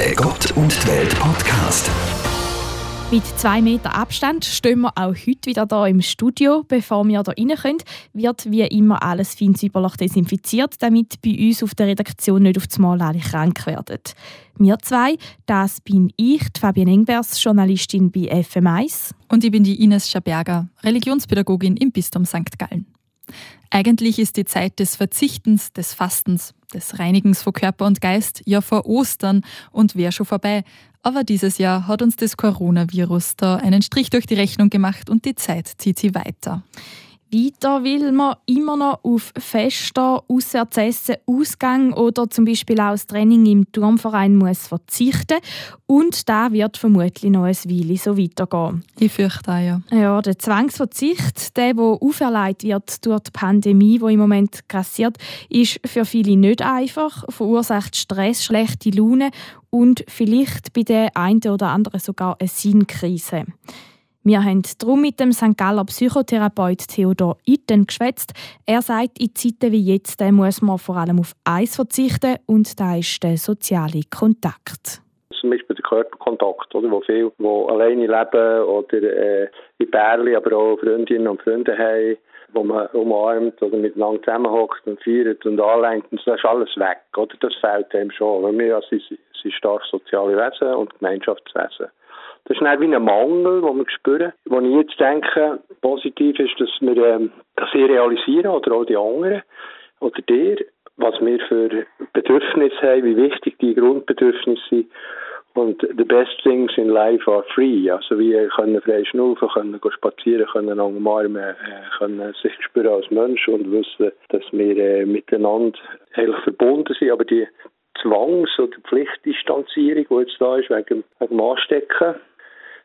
Der Gott und die Welt Podcast. Mit zwei Meter Abstand stehen wir auch heute wieder hier im Studio. Bevor wir hier rein können, wird wie immer alles fein säuberlich desinfiziert, damit bei uns auf der Redaktion nicht auf das Mal alle krank werden. Wir zwei, das bin ich, Fabienne Engbers, Journalistin bei FM1. Und ich bin die Ines Schaberger, Religionspädagogin im Bistum St. Gallen. Eigentlich ist die Zeit des Verzichtens, des Fastens, des Reinigens von Körper und Geist ja vor Ostern und wäre schon vorbei. Aber dieses Jahr hat uns das Coronavirus da einen Strich durch die Rechnung gemacht und die Zeit zieht sie weiter. Weiter will man immer noch auf Fester, auswärts essen, Ausgang oder zum Beispiel auch das Training im Turmverein muss verzichten. Und da wird vermutlich noch ein Weile so weitergehen. Ich fürchte auch, ja. Ja, der Zwangsverzicht, der, der auferlegt wird durch die Pandemie, die im Moment grassiert, ist für viele nicht einfach, verursacht Stress, schlechte Laune und vielleicht bei der einen oder anderen sogar eine Sinnkrise. Wir haben darum mit dem St. Galler Psychotherapeut Theodor Itten geschwätzt. Er sagt, in Zeiten wie jetzt muss man vor allem auf eins verzichten und da ist der soziale Kontakt zum Beispiel der Körperkontakt, oder, wo viele, die alleine leben oder äh, in Bärli, aber auch Freundinnen und Freunde haben, wo man umarmt oder miteinander zusammenhockt und feiert und anlenkt, und das ist alles weg, oder? Das fehlt einem schon. Weil wir sind, sind stark soziale Wesen und Gemeinschaftswesen. Das ist nicht wie ein Mangel, den wir spüren. Wo ich jetzt denke, positiv ist, dass wir ähm, das hier realisieren, oder auch die anderen, oder dir, was wir für Bedürfnisse haben, wie wichtig die Grundbedürfnisse sind. Und the best things in life are free. Also wir können frei schnaufen, können spazieren, können umarmen, äh, können sich spüren als Mensch und wissen, dass wir äh, miteinander eigentlich verbunden sind. Aber die Zwangs- oder Pflichtdistanzierung, die jetzt da ist, wegen dem Anstecken,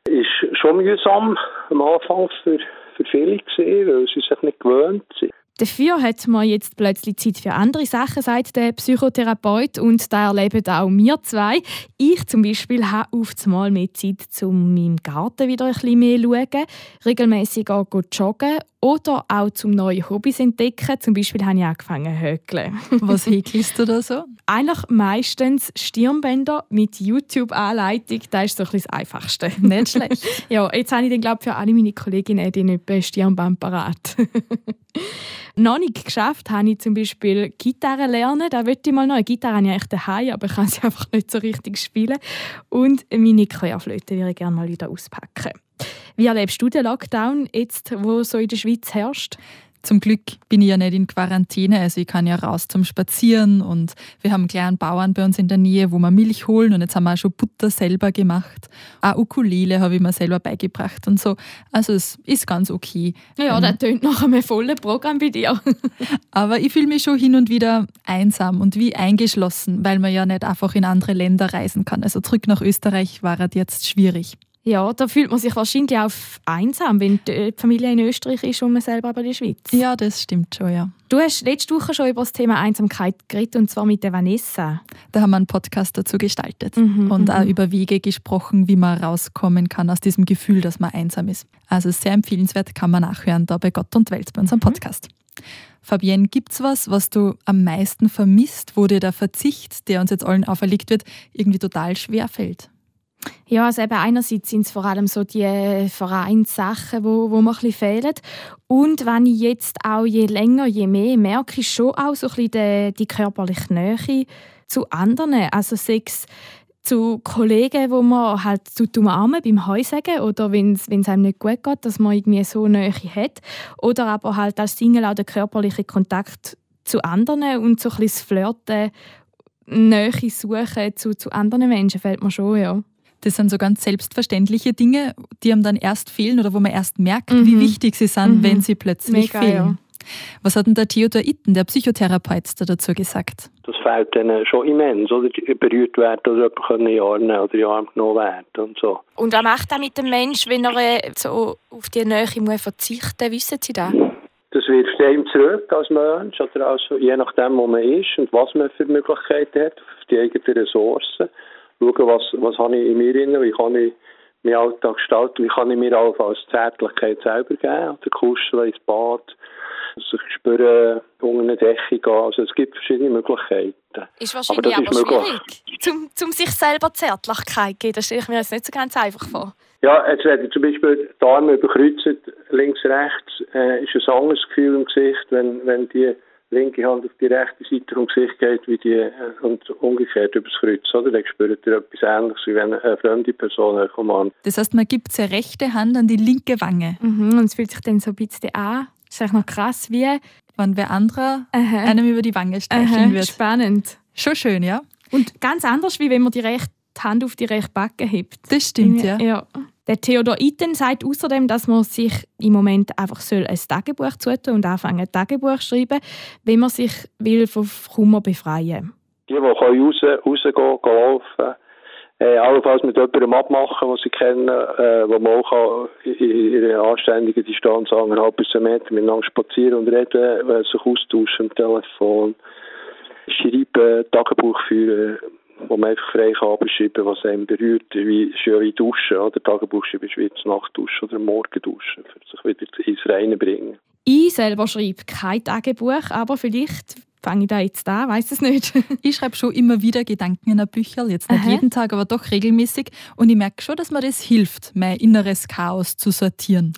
ist schon mühsam am Anfang für, für viele gesehen, weil sie sich nicht gewöhnt sind. Dafür hat man jetzt plötzlich Zeit für andere Sachen, sagt der Psychotherapeut. Und da erleben auch wir zwei. Ich zum Beispiel habe auf einmal mehr Zeit, um meinem Garten wieder ein bisschen mehr zu schauen, regelmässig auch joggen oder auch zum neue Hobbys entdecken. Zum Beispiel habe ich angefangen zu häkeln. Was häkelst du da so? Eigentlich meistens Stirnbänder mit YouTube-Anleitung. Das ist so ein bisschen das Einfachste. Nicht schlecht. ja, jetzt habe ich dann, glaube für alle meine Kolleginnen die nicht Stirnband parat. noch nicht geschafft habe ich zum Beispiel Gitarre lernen. Da möchte ich mal noch. Eine Gitarre habe ich eigentlich daheim, aber ich kann sie einfach nicht so richtig spielen. Und meine Querflöte würde ich gerne mal wieder auspacken. Wie erlebst du den Lockdown jetzt, wo so in der Schweiz herrscht? Zum Glück bin ich ja nicht in Quarantäne, also ich kann ja raus zum Spazieren und wir haben einen kleinen Bauern bei uns in der Nähe, wo wir Milch holen und jetzt haben wir auch schon Butter selber gemacht. Auch Ukulele habe ich mir selber beigebracht und so. Also es ist ganz okay. Ja, ähm, das tönt nach einem vollen Programm bei dir. Aber ich fühle mich schon hin und wieder einsam und wie eingeschlossen, weil man ja nicht einfach in andere Länder reisen kann. Also zurück nach Österreich war es jetzt schwierig. Ja, da fühlt man sich wahrscheinlich auch einsam, wenn die Familie in Österreich ist und man selber aber in der Schweiz. Ja, das stimmt schon, ja. Du hast letzte Woche schon über das Thema Einsamkeit geredet, und zwar mit der Vanessa. Da haben wir einen Podcast dazu gestaltet mhm, und auch mhm. über Wege gesprochen, wie man rauskommen kann aus diesem Gefühl, dass man einsam ist. Also sehr empfehlenswert, kann man nachhören da bei Gott und Welt bei unserem mhm. Podcast. Fabienne, gibt es was, was du am meisten vermisst, wo dir der Verzicht, der uns jetzt allen auferlegt wird, irgendwie total schwer fällt? Ja, also eben einerseits sind es vor allem so die Vereinssachen, wo, wo mir ein fehlen. Und wenn ich jetzt auch je länger, je mehr merke ich schon auch so ein bisschen die, die körperliche Nähe zu anderen. Also sechs zu Kollegen, wo man halt zu umarmen beim Heusagen oder wenn es einem nicht gut geht, dass man irgendwie so Nähe hat. Oder aber halt als Single auch der körperliche Kontakt zu anderen und so ein bisschen das Flirten, Nähe suchen zu, zu anderen Menschen fällt mir schon, ja. Das sind so ganz selbstverständliche Dinge, die einem dann erst fehlen oder wo man erst merkt, mhm. wie wichtig sie sind, mhm. wenn sie plötzlich Mega, fehlen. Ja. Was hat denn der Theodor Itten, der Psychotherapeut, da dazu gesagt? Das fehlt denen schon immens, oder? Berührt werden oder jemand in die Arme oder in Arme genommen werden und so. Und was macht er mit dem Menschen, wenn er äh, so auf die Nähe muss verzichten muss? Wissen Sie das? Das wirft einem zurück als Mensch, oder also je nachdem, wo man ist und was man für Möglichkeiten hat, auf die eigenen Ressourcen schauen, was, was habe ich in mir drin, wie kann ich meinen Alltag gestalte. Wie kann ich mir auch als Zärtlichkeit selber geben? Oder kuscheln ins Bad, sich spüren, unter eine Decke gehen. Also es gibt verschiedene Möglichkeiten. Ist wahrscheinlich aber, aber ist schwierig, zum, zum sich selber Zärtlichkeit geben. Das stelle ich mir jetzt nicht so ganz einfach vor. Ja, jetzt werde ich zum Beispiel die Arme überkreuzen, links, rechts, äh, ist ein anderes Gefühl im Gesicht, wenn, wenn die linke Hand auf die rechte Seite vom Gesicht geht wie die, äh, und umgekehrt übers Kreuz. Oder? Dann spürt ihr etwas Ähnliches, wie wenn eine fremde Person kommt. Das heißt, man gibt seine rechte Hand an die linke Wange. Mhm, und es fühlt sich dann so ein bisschen an. Das ist eigentlich noch krass, wie... Wenn wer anderer Aha. einem über die Wange streicheln Aha. wird. Spannend. Schon schön, ja? Und ganz anders, wie wenn man die rechte Hand auf die rechte Backe hebt. Das stimmt, ja. ja. Der Theodor Itten sagt außerdem, dass man sich im Moment einfach soll ein Tagebuch zutun und anfangen, ein Tagebuch zu schreiben, wenn man sich will von Kummer befreien. Die, die raus, rausgehen, gehen laufen, äh, allenfalls mit jemandem abmachen, den sie kennen, äh, wo man auch in einer anständigen Distanz anderthalb bis einen Meter miteinander spazieren und reden, äh, sich austauschen am Telefon, schreiben, Tagebuch führen, wo man einfach frei kann beschreiben was einem berührt. Wie, ja wie Duschen, oder? Tagebuch ist wie Nachtduschen oder Morgenduschen, für sich wieder ins Reine bringen. Ich selber schreibe kein Tagebuch, aber vielleicht fange ich da jetzt an, weiß es nicht. ich schreibe schon immer wieder Gedanken in ein Bücher, jetzt nicht Aha. jeden Tag, aber doch regelmäßig. Und ich merke schon, dass mir das hilft, mein inneres Chaos zu sortieren.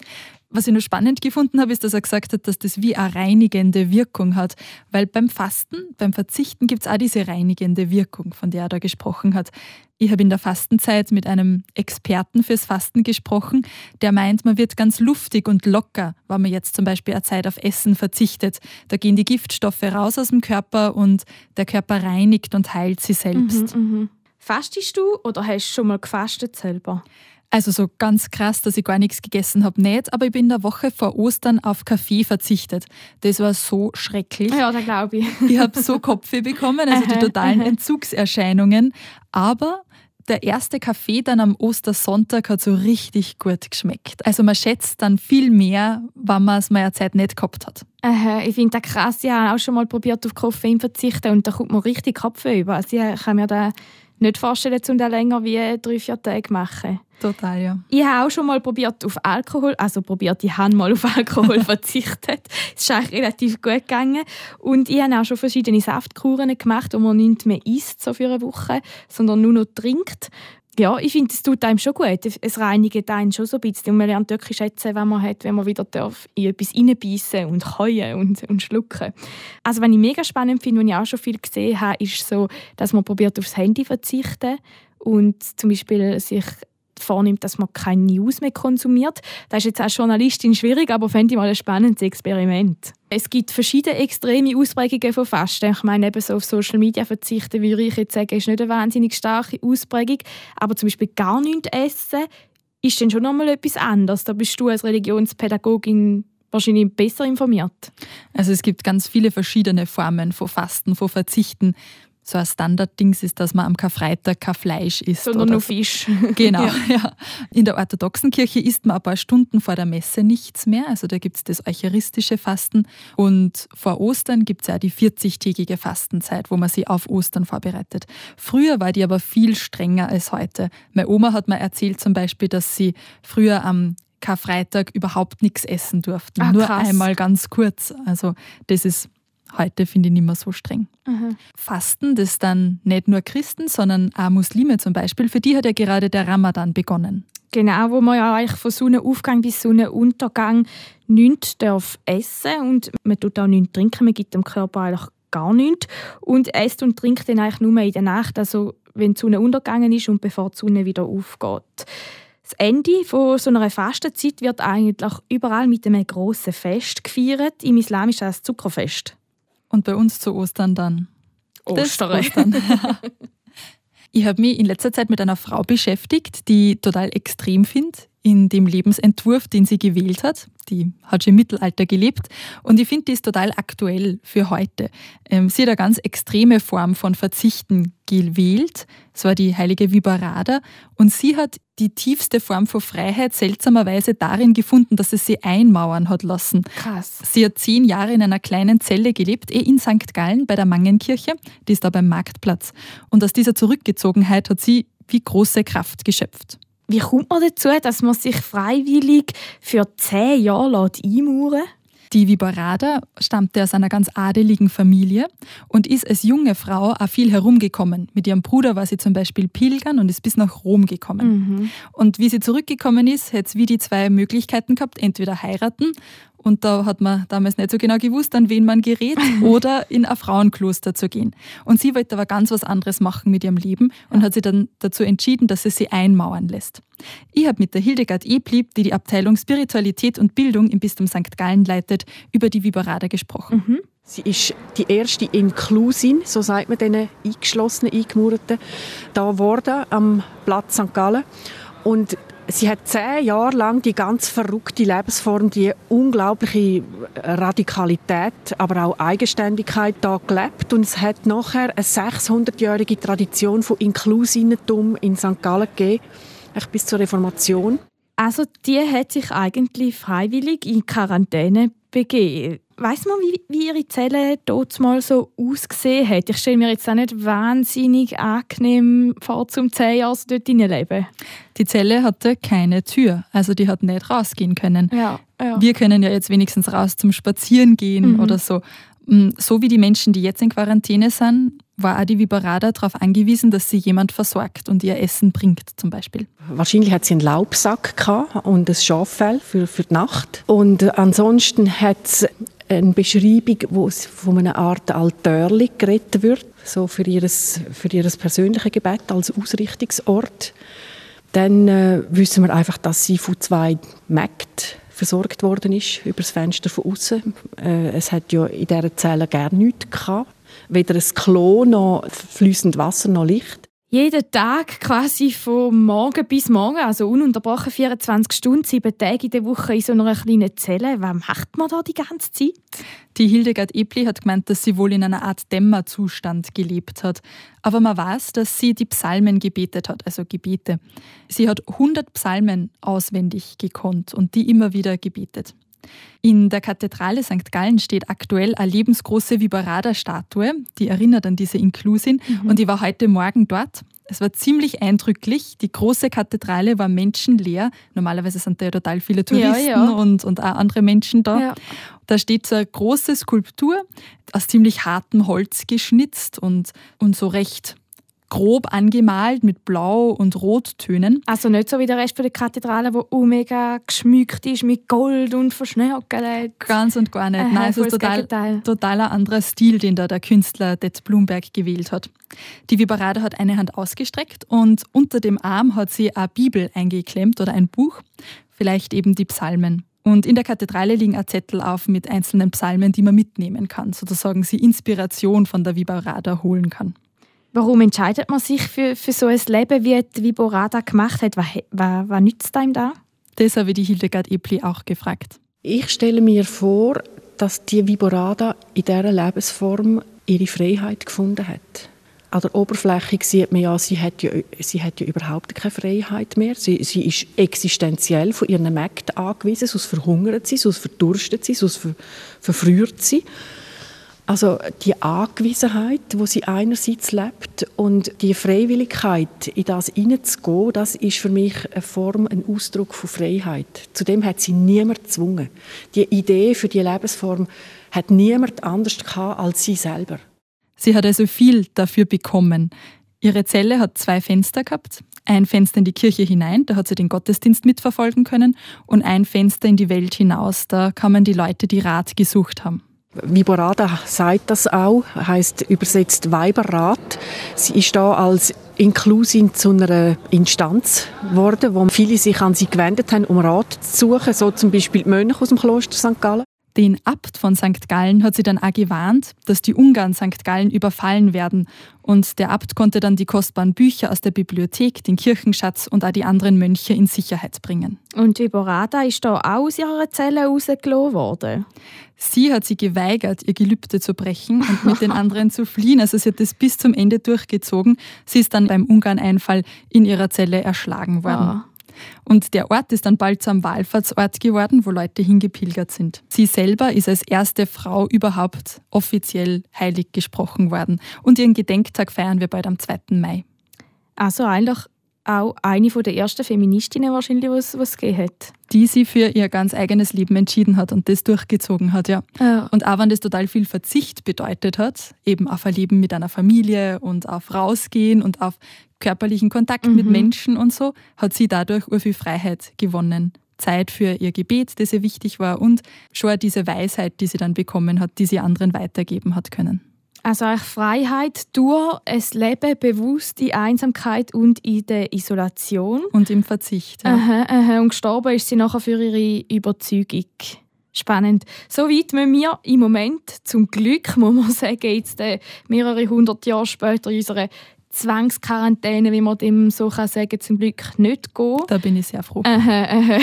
Was ich nur spannend gefunden habe, ist, dass er gesagt hat, dass das wie eine reinigende Wirkung hat. Weil beim Fasten, beim Verzichten gibt es auch diese reinigende Wirkung, von der er da gesprochen hat. Ich habe in der Fastenzeit mit einem Experten fürs Fasten gesprochen, der meint, man wird ganz luftig und locker, wenn man jetzt zum Beispiel eine Zeit auf Essen verzichtet. Da gehen die Giftstoffe raus aus dem Körper und der Körper reinigt und heilt sie selbst. Mhm, mh. Fastest du oder hast du schon mal gefastet selber? Also so ganz krass, dass ich gar nichts gegessen habe, nicht, aber ich bin in der Woche vor Ostern auf Kaffee verzichtet. Das war so schrecklich. Ja, da glaube ich. Ich habe so Kopfweh bekommen, also die totalen Entzugserscheinungen. Aber der erste Kaffee dann am Ostersonntag hat so richtig gut geschmeckt. Also man schätzt dann viel mehr, wenn man es mal eine Zeit nicht gehabt hat. Aha, ich finde das krass. Ich habe auch schon mal probiert auf Koffein verzichten und da kommt man richtig Kopfweh über. Also ich kann mir da nicht vorstellen, um das länger wie drei, vier Tage machen. Total, ja. Ich habe auch schon mal probiert auf Alkohol, also probiert, ich habe mal auf Alkohol verzichtet. Es ist eigentlich relativ gut gegangen. Und ich habe auch schon verschiedene Saftkuren gemacht, wo man nicht mehr isst so für eine Woche, sondern nur noch trinkt. Ja, ich finde, es tut einem schon gut. Es reinigt einen schon so ein bisschen. Und man lernt wirklich schätzen, wenn man hat, wenn man wieder darf, in etwas reinbeissen und kauen und, und schlucken. Also, was ich mega spannend finde, was ich auch schon viel gesehen habe, ist so, dass man probiert aufs Handy zu verzichten und zum Beispiel sich vornimmt, dass man keine News mehr konsumiert. Das ist jetzt als Journalistin schwierig, aber fände ich mal ein spannendes Experiment. Es gibt verschiedene extreme Ausprägungen von Fasten. Ich meine, eben so auf Social Media verzichten, würde ich jetzt sagen, ist nicht eine wahnsinnig starke Ausprägung. Aber zum Beispiel gar nichts essen, ist dann schon nochmal etwas anderes. Da bist du als Religionspädagogin wahrscheinlich besser informiert. Also es gibt ganz viele verschiedene Formen von Fasten, von Verzichten so ein Standarddings ist, dass man am Karfreitag kein Fleisch isst. Sondern nur Fisch. Genau, ja. ja. In der orthodoxen Kirche isst man ein paar Stunden vor der Messe nichts mehr. Also da gibt es das eucharistische Fasten. Und vor Ostern gibt es ja die 40-tägige Fastenzeit, wo man sich auf Ostern vorbereitet. Früher war die aber viel strenger als heute. Meine Oma hat mir erzählt zum Beispiel, dass sie früher am Karfreitag überhaupt nichts essen durften. Ach, Nur einmal ganz kurz. Also das ist Heute finde ich nicht mehr so streng. Mhm. Fasten, das dann nicht nur Christen, sondern auch Muslime zum Beispiel, für die hat ja gerade der Ramadan begonnen. Genau, wo man ja eigentlich von Sonnenaufgang bis Sonnenuntergang nichts darf essen und man tut auch nichts trinken, man gibt dem Körper eigentlich gar nichts und esst und trinkt dann eigentlich nur in der Nacht, also wenn die Sonne untergegangen ist und bevor die Sonne wieder aufgeht. Das Ende von so einer Fastenzeit wird eigentlich überall mit einem grossen Fest gefeiert. Im Islam ist das Zuckerfest. Und bei uns zu Ostern dann. Ostern. Ostern. ich habe mich in letzter Zeit mit einer Frau beschäftigt, die total extrem finde in dem Lebensentwurf, den sie gewählt hat. Die hat schon im Mittelalter gelebt und ich finde, die ist total aktuell für heute. Ähm, sie hat eine ganz extreme Form von Verzichten gewählt. Es war die heilige Vibarada und sie hat die tiefste Form von Freiheit seltsamerweise darin gefunden, dass es sie einmauern hat lassen. Krass. Sie hat zehn Jahre in einer kleinen Zelle gelebt, eh in St. Gallen bei der Mangenkirche. Die ist da beim Marktplatz. Und aus dieser Zurückgezogenheit hat sie wie große Kraft geschöpft. Wie kommt man dazu, dass man sich freiwillig für zehn Jahre einmauern? Die Viborada stammte aus einer ganz adeligen Familie und ist als junge Frau auch viel herumgekommen. Mit ihrem Bruder war sie zum Beispiel pilgern und ist bis nach Rom gekommen. Mhm. Und wie sie zurückgekommen ist, hätte sie wie die zwei Möglichkeiten gehabt, entweder heiraten und da hat man damals nicht so genau gewusst, an wen man gerät oder in ein Frauenkloster zu gehen. Und sie wollte aber ganz was anderes machen mit ihrem Leben und hat sich dann dazu entschieden, dass sie sie einmauern lässt. Ich habe mit der Hildegard Eblieb, die die Abteilung Spiritualität und Bildung im Bistum St. Gallen leitet, über die Viborada gesprochen. Mhm. Sie ist die erste Inklusin, so sagt man diesen eingeschlossenen, eingemauerten, da geworden am Platz St. Gallen. Und Sie hat zehn Jahre lang die ganz verrückte Lebensform, die unglaubliche Radikalität, aber auch Eigenständigkeit da gelebt. Und es hat nachher eine 600-jährige Tradition von Inklusinentum in St. Gallen gegeben, bis zur Reformation. Also die hat sich eigentlich freiwillig in Quarantäne begeben. Weiß man, wie, wie ihre Zelle dort mal so ausgesehen hat? Ich stelle mir jetzt auch nicht wahnsinnig angenehm vor, zum zehn Jahre dort leben. Die Zelle hatte keine Tür, also die hat nicht rausgehen können. Ja, ja. Wir können ja jetzt wenigstens raus zum Spazieren gehen mhm. oder so. Mm, so wie die Menschen, die jetzt in Quarantäne sind, war auch die Vibarada darauf angewiesen, dass sie jemand versorgt und ihr Essen bringt, zum Beispiel. Wahrscheinlich hat sie einen Laubsack und ein Schaffell für, für die Nacht. Und ansonsten hat es eine Beschreibung, wo es von einer Art Altörli geredet wird, so für ihr für ihres persönliche Gebet als Ausrichtungsort. Dann äh, wissen wir einfach, dass sie von zwei Mägden versorgt worden ist über das Fenster von außen. Äh, es hat ja in dieser Zelle gar nichts gehabt, weder ein Klo noch fließend Wasser noch Licht jeden Tag quasi von morgen bis morgen, also ununterbrochen 24 Stunden, sieben Tage in der Woche in so einer kleinen Zelle. Was macht man da die ganze Zeit? Die Hildegard Epli hat gemeint, dass sie wohl in einer Art Dämmerzustand gelebt hat. Aber man weiß, dass sie die Psalmen gebetet hat, also Gebete. Sie hat 100 Psalmen auswendig gekonnt und die immer wieder gebetet. In der Kathedrale St. Gallen steht aktuell eine lebensgroße Vibarada-Statue, die erinnert an diese Inklusin. Mhm. Und ich war heute Morgen dort. Es war ziemlich eindrücklich. Die große Kathedrale war menschenleer. Normalerweise sind da ja total viele Touristen ja, ja. Und, und auch andere Menschen da. Ja. Da steht so eine große Skulptur aus ziemlich hartem Holz geschnitzt und, und so recht grob angemalt mit Blau- und Rottönen. Also nicht so wie der Rest der Kathedrale, wo mega geschmückt ist mit Gold und Verschnörkelt. Ganz und gar nicht. Äh, Nein, es ist total, total ein anderer Stil, den da der Künstler Det Blumberg gewählt hat. Die Vibarada hat eine Hand ausgestreckt und unter dem Arm hat sie eine Bibel eingeklemmt oder ein Buch, vielleicht eben die Psalmen. Und in der Kathedrale liegen auch Zettel auf mit einzelnen Psalmen, die man mitnehmen kann, sozusagen sie Inspiration von der Vibarada holen kann. Warum entscheidet man sich für, für so ein Leben, wie die Viborada gemacht hat? Was, was, was nützt einem da? Das habe ich die Hildegard Epli auch gefragt. Ich stelle mir vor, dass die Viborada in dieser Lebensform ihre Freiheit gefunden hat. An der Oberfläche sieht man ja, sie hat ja, sie hat ja überhaupt keine Freiheit mehr. Sie, sie ist existenziell von ihren Mägden angewiesen, sonst verhungert sie, sonst verdurstet sie, sonst ver, verfriert sie. Also die Angewiesenheit, wo sie einerseits lebt und die Freiwilligkeit, in das hineinzugehen, das ist für mich eine Form, ein Ausdruck von Freiheit. Zudem hat sie niemand gezwungen. Die Idee für die Lebensform hat niemand anders gehabt als sie selber. Sie hat also viel dafür bekommen. Ihre Zelle hat zwei Fenster gehabt. Ein Fenster in die Kirche hinein, da hat sie den Gottesdienst mitverfolgen können, und ein Fenster in die Welt hinaus, da kamen die Leute, die Rat gesucht haben. Viborada sagt das auch, heißt übersetzt Weiberrat. Sie ist da als Inklusin zu einer Instanz geworden, wo viele sich an sie gewendet haben, um Rat zu suchen, so zum Beispiel die Mönche aus dem Kloster St. Gallen. Den Abt von St. Gallen hat sie dann auch gewarnt, dass die Ungarn St. Gallen überfallen werden. Und der Abt konnte dann die kostbaren Bücher aus der Bibliothek, den Kirchenschatz und auch die anderen Mönche in Sicherheit bringen. Und Viborada ist da auch aus ihrer Zelle rausgelassen worden? Sie hat sich geweigert, ihr Gelübde zu brechen und mit den anderen zu fliehen. Also sie hat das bis zum Ende durchgezogen. Sie ist dann beim Ungarn-Einfall in ihrer Zelle erschlagen worden. Oh. Und der Ort ist dann bald zu einem Wallfahrtsort geworden, wo Leute hingepilgert sind. Sie selber ist als erste Frau überhaupt offiziell heilig gesprochen worden. Und ihren Gedenktag feiern wir bald am 2. Mai. Also eigentlich auch eine der ersten Feministinnen wahrscheinlich, was es gegeben hat. Die sie für ihr ganz eigenes Leben entschieden hat und das durchgezogen hat, ja. Ja. Und auch wenn das total viel Verzicht bedeutet hat, eben auf ein Leben mit einer Familie und auf Rausgehen und auf körperlichen Kontakt mit Mhm. Menschen und so, hat sie dadurch ur viel Freiheit gewonnen. Zeit für ihr Gebet, das ihr wichtig war und schon diese Weisheit, die sie dann bekommen hat, die sie anderen weitergeben hat können. Also eigentlich Freiheit durch ein Leben bewusst in Einsamkeit und in der Isolation. Und im Verzicht. Ja. Aha, aha. Und gestorben ist sie nachher für ihre Überzeugung. Spannend. Soweit müssen wir im Moment, zum Glück, muss man sagen, jetzt äh, mehrere hundert Jahre später in unserer Zwangsquarantäne, wie man dem so kann sagen, zum Glück nicht gehen. Da bin ich sehr froh. Aha, aha.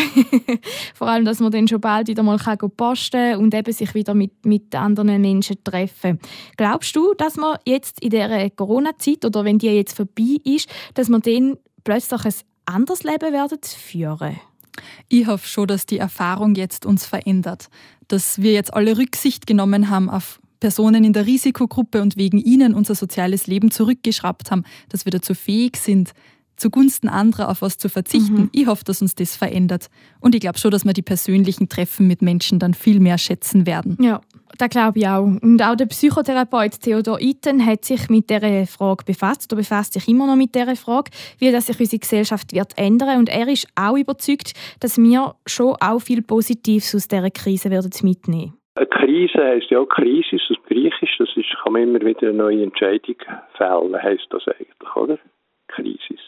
Vor allem, dass man dann schon bald wieder mal kann posten kann und eben sich wieder mit, mit anderen Menschen treffen. Glaubst du, dass man jetzt in dieser Corona-Zeit oder wenn die jetzt vorbei ist, dass man dann plötzlich ein anderes Leben werden führen? Ich hoffe schon, dass die Erfahrung jetzt uns verändert. Dass wir jetzt alle Rücksicht genommen haben auf Personen in der Risikogruppe und wegen ihnen unser soziales Leben zurückgeschraubt haben, dass wir dazu fähig sind, zugunsten anderer auf was zu verzichten. Mhm. Ich hoffe, dass uns das verändert. Und ich glaube schon, dass wir die persönlichen Treffen mit Menschen dann viel mehr schätzen werden. Ja, das glaube ich auch. Und auch der Psychotherapeut Theodor Itten hat sich mit dieser Frage befasst oder befasst sich immer noch mit dieser Frage, wie das sich unsere Gesellschaft wird ändern. Und er ist auch überzeugt, dass wir schon auch viel Positives aus dieser Krise werden mitnehmen. Eine Krise heisst ja auch Krisis, das Griechisch, das ist, kann man immer wieder eine neue Entscheidung fällen, heisst das eigentlich, oder? Krisis.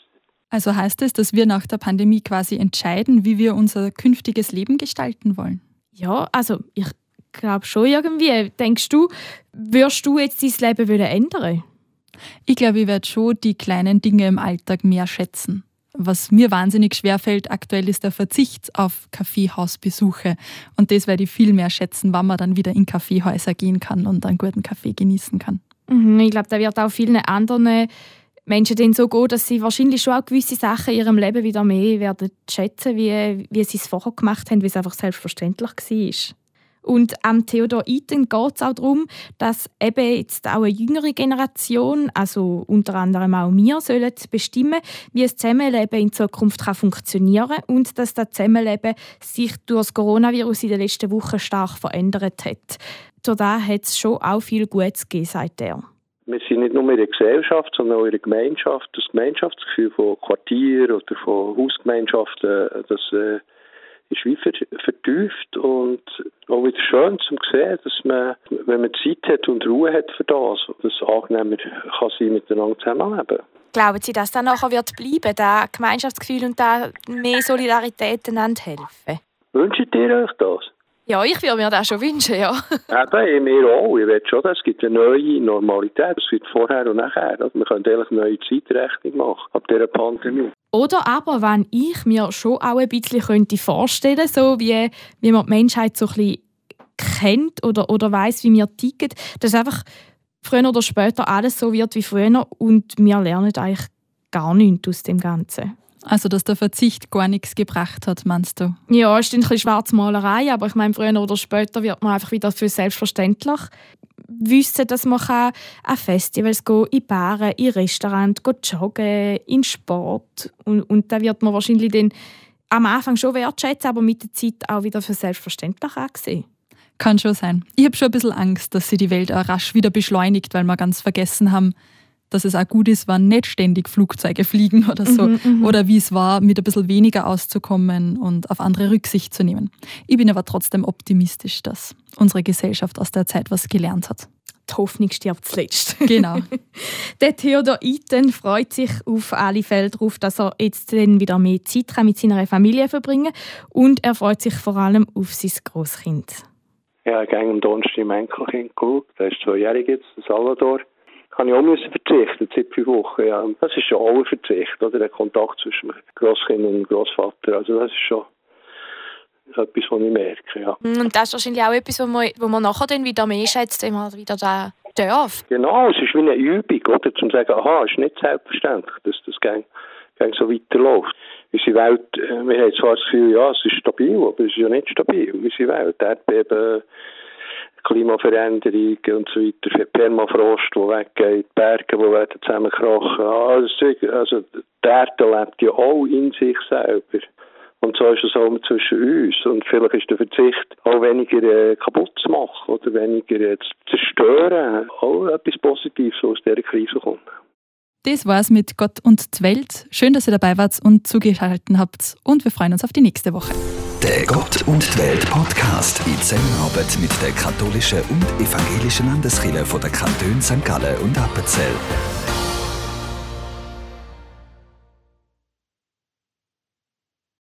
Also heißt es, dass wir nach der Pandemie quasi entscheiden, wie wir unser künftiges Leben gestalten wollen? Ja, also ich glaube schon irgendwie. Denkst du, würdest du jetzt dein Leben wollen ändern? Ich glaube, ich werde schon die kleinen Dinge im Alltag mehr schätzen. Was mir wahnsinnig schwer fällt aktuell ist der Verzicht auf Kaffeehausbesuche. Und das werde ich viel mehr schätzen, wann man dann wieder in Kaffeehäuser gehen kann und einen guten Kaffee genießen kann. Mhm, ich glaube, da wird auch vielen anderen Menschen dann so gehen, dass sie wahrscheinlich schon auch gewisse Sachen in ihrem Leben wieder mehr werden schätzen, wie, wie sie es vorher gemacht haben, wie es einfach selbstverständlich war. Und am Theodor Iten geht es auch darum, dass eben jetzt auch eine jüngere Generation, also unter anderem auch wir, sollen bestimmen, wie das Zusammenleben in Zukunft kann funktionieren kann und dass das Zusammenleben sich durch das Coronavirus in den letzten Wochen stark verändert hat. Durch das hat es schon auch viel Gutes gegeben, sagt er. Wir sind nicht nur in der Gesellschaft, sondern auch in der Gemeinschaft. Das Gemeinschaftsgefühl von Quartier oder von Hausgemeinschaften, das äh, ist wie ver vertieft und auch wieder schön zum sehen, dass man, wenn man Zeit hat und Ruhe hat für das, dass es angenehmer kann sein miteinander zusammenleben. Glauben Sie, dass das nachher wird bleiben, das Gemeinschaftsgefühl und da mehr Solidarität einander helfen? Wünscht ihr euch das? Ja, ich würde mir das schon wünschen, ja. Eben, mir auch. Ich will schon, es gibt eine neue Normalität. Es wird vorher und nachher. Also wir können eigentlich eine neue Zeitrechnung machen ab dieser Pandemie. Oder aber, wenn ich mir schon auch ein bisschen könnte vorstellen so wie, wie man die Menschheit so ein bisschen kennt oder, oder weiß, wie wir ticken, dass einfach früher oder später alles so wird wie früher und wir lernen eigentlich gar nichts aus dem Ganzen. Also, dass der Verzicht gar nichts gebracht hat, meinst du? Ja, es ist ein bisschen Schwarzmalerei, aber ich meine, früher oder später wird man einfach wieder für selbstverständlich wissen, dass man kann an Festivals gehen, in Baren, in Restaurants, joggen, in Sport und, und da wird man wahrscheinlich dann am Anfang schon wertschätzen, aber mit der Zeit auch wieder für selbstverständlich ansehen. Kann schon sein. Ich habe schon ein bisschen Angst, dass sie die Welt auch rasch wieder beschleunigt, weil wir ganz vergessen haben, dass es auch gut ist, wenn nicht ständig Flugzeuge fliegen oder so. Mhm, oder wie es war, mit ein bisschen weniger auszukommen und auf andere Rücksicht zu nehmen. Ich bin aber trotzdem optimistisch, dass unsere Gesellschaft aus der Zeit was gelernt hat. Die Hoffnung stirbt zuletzt. Genau. Der Theodor Iten freut sich auf alle Fälle darauf, dass er jetzt dann wieder mehr Zeit kann mit seiner Familie verbringen kann. Und er freut sich vor allem auf sein Großkind. Ja, ich habe am Donnerstag im Enkelkind geschaut. Der ist zweijährig jetzt, der Salvador. Habe ich auch müssen verzichten, seit fünf Wochen. Ja. Das ist schon auch ein Verzicht, oder? Der Kontakt zwischen dem Grosskind und dem Grossvater. Also das ist schon etwas, was ich merke, ja. Und das ist wahrscheinlich auch etwas, wo man, wo man nachher dann wieder mehr schätzt, wenn man wieder da darf. Genau, es ist wie eine Übung, oder? Zum sagen, aha, es ist nicht selbstverständlich, dass das gang, gang so weiterläuft. Unsere Welt, äh, wir haben zwar das Gefühl, ja, es ist stabil, aber es ist ja nicht stabil, unsere Welt. Erdbeben, Klimaveränderungen und so weiter, Permafrost, der weggeht, Berge, die werden zusammenkrachen. Also, also Werte lebt ja auch in sich selber. Und so ist es auch zwischen uns. Und vielleicht ist der Verzicht auch weniger äh, kaputt zu machen oder weniger äh, zu zerstören. Auch etwas Positives, was aus dieser Krise kommt. Das war's mit Gott und die Welt. Schön, dass ihr dabei wart und zugeschaltet habt. Und wir freuen uns auf die nächste Woche. Der Gott und die Welt Podcast in Zusammenarbeit mit der katholischen und evangelischen Landeskirche von der Kantone St. Gallen und Appenzell.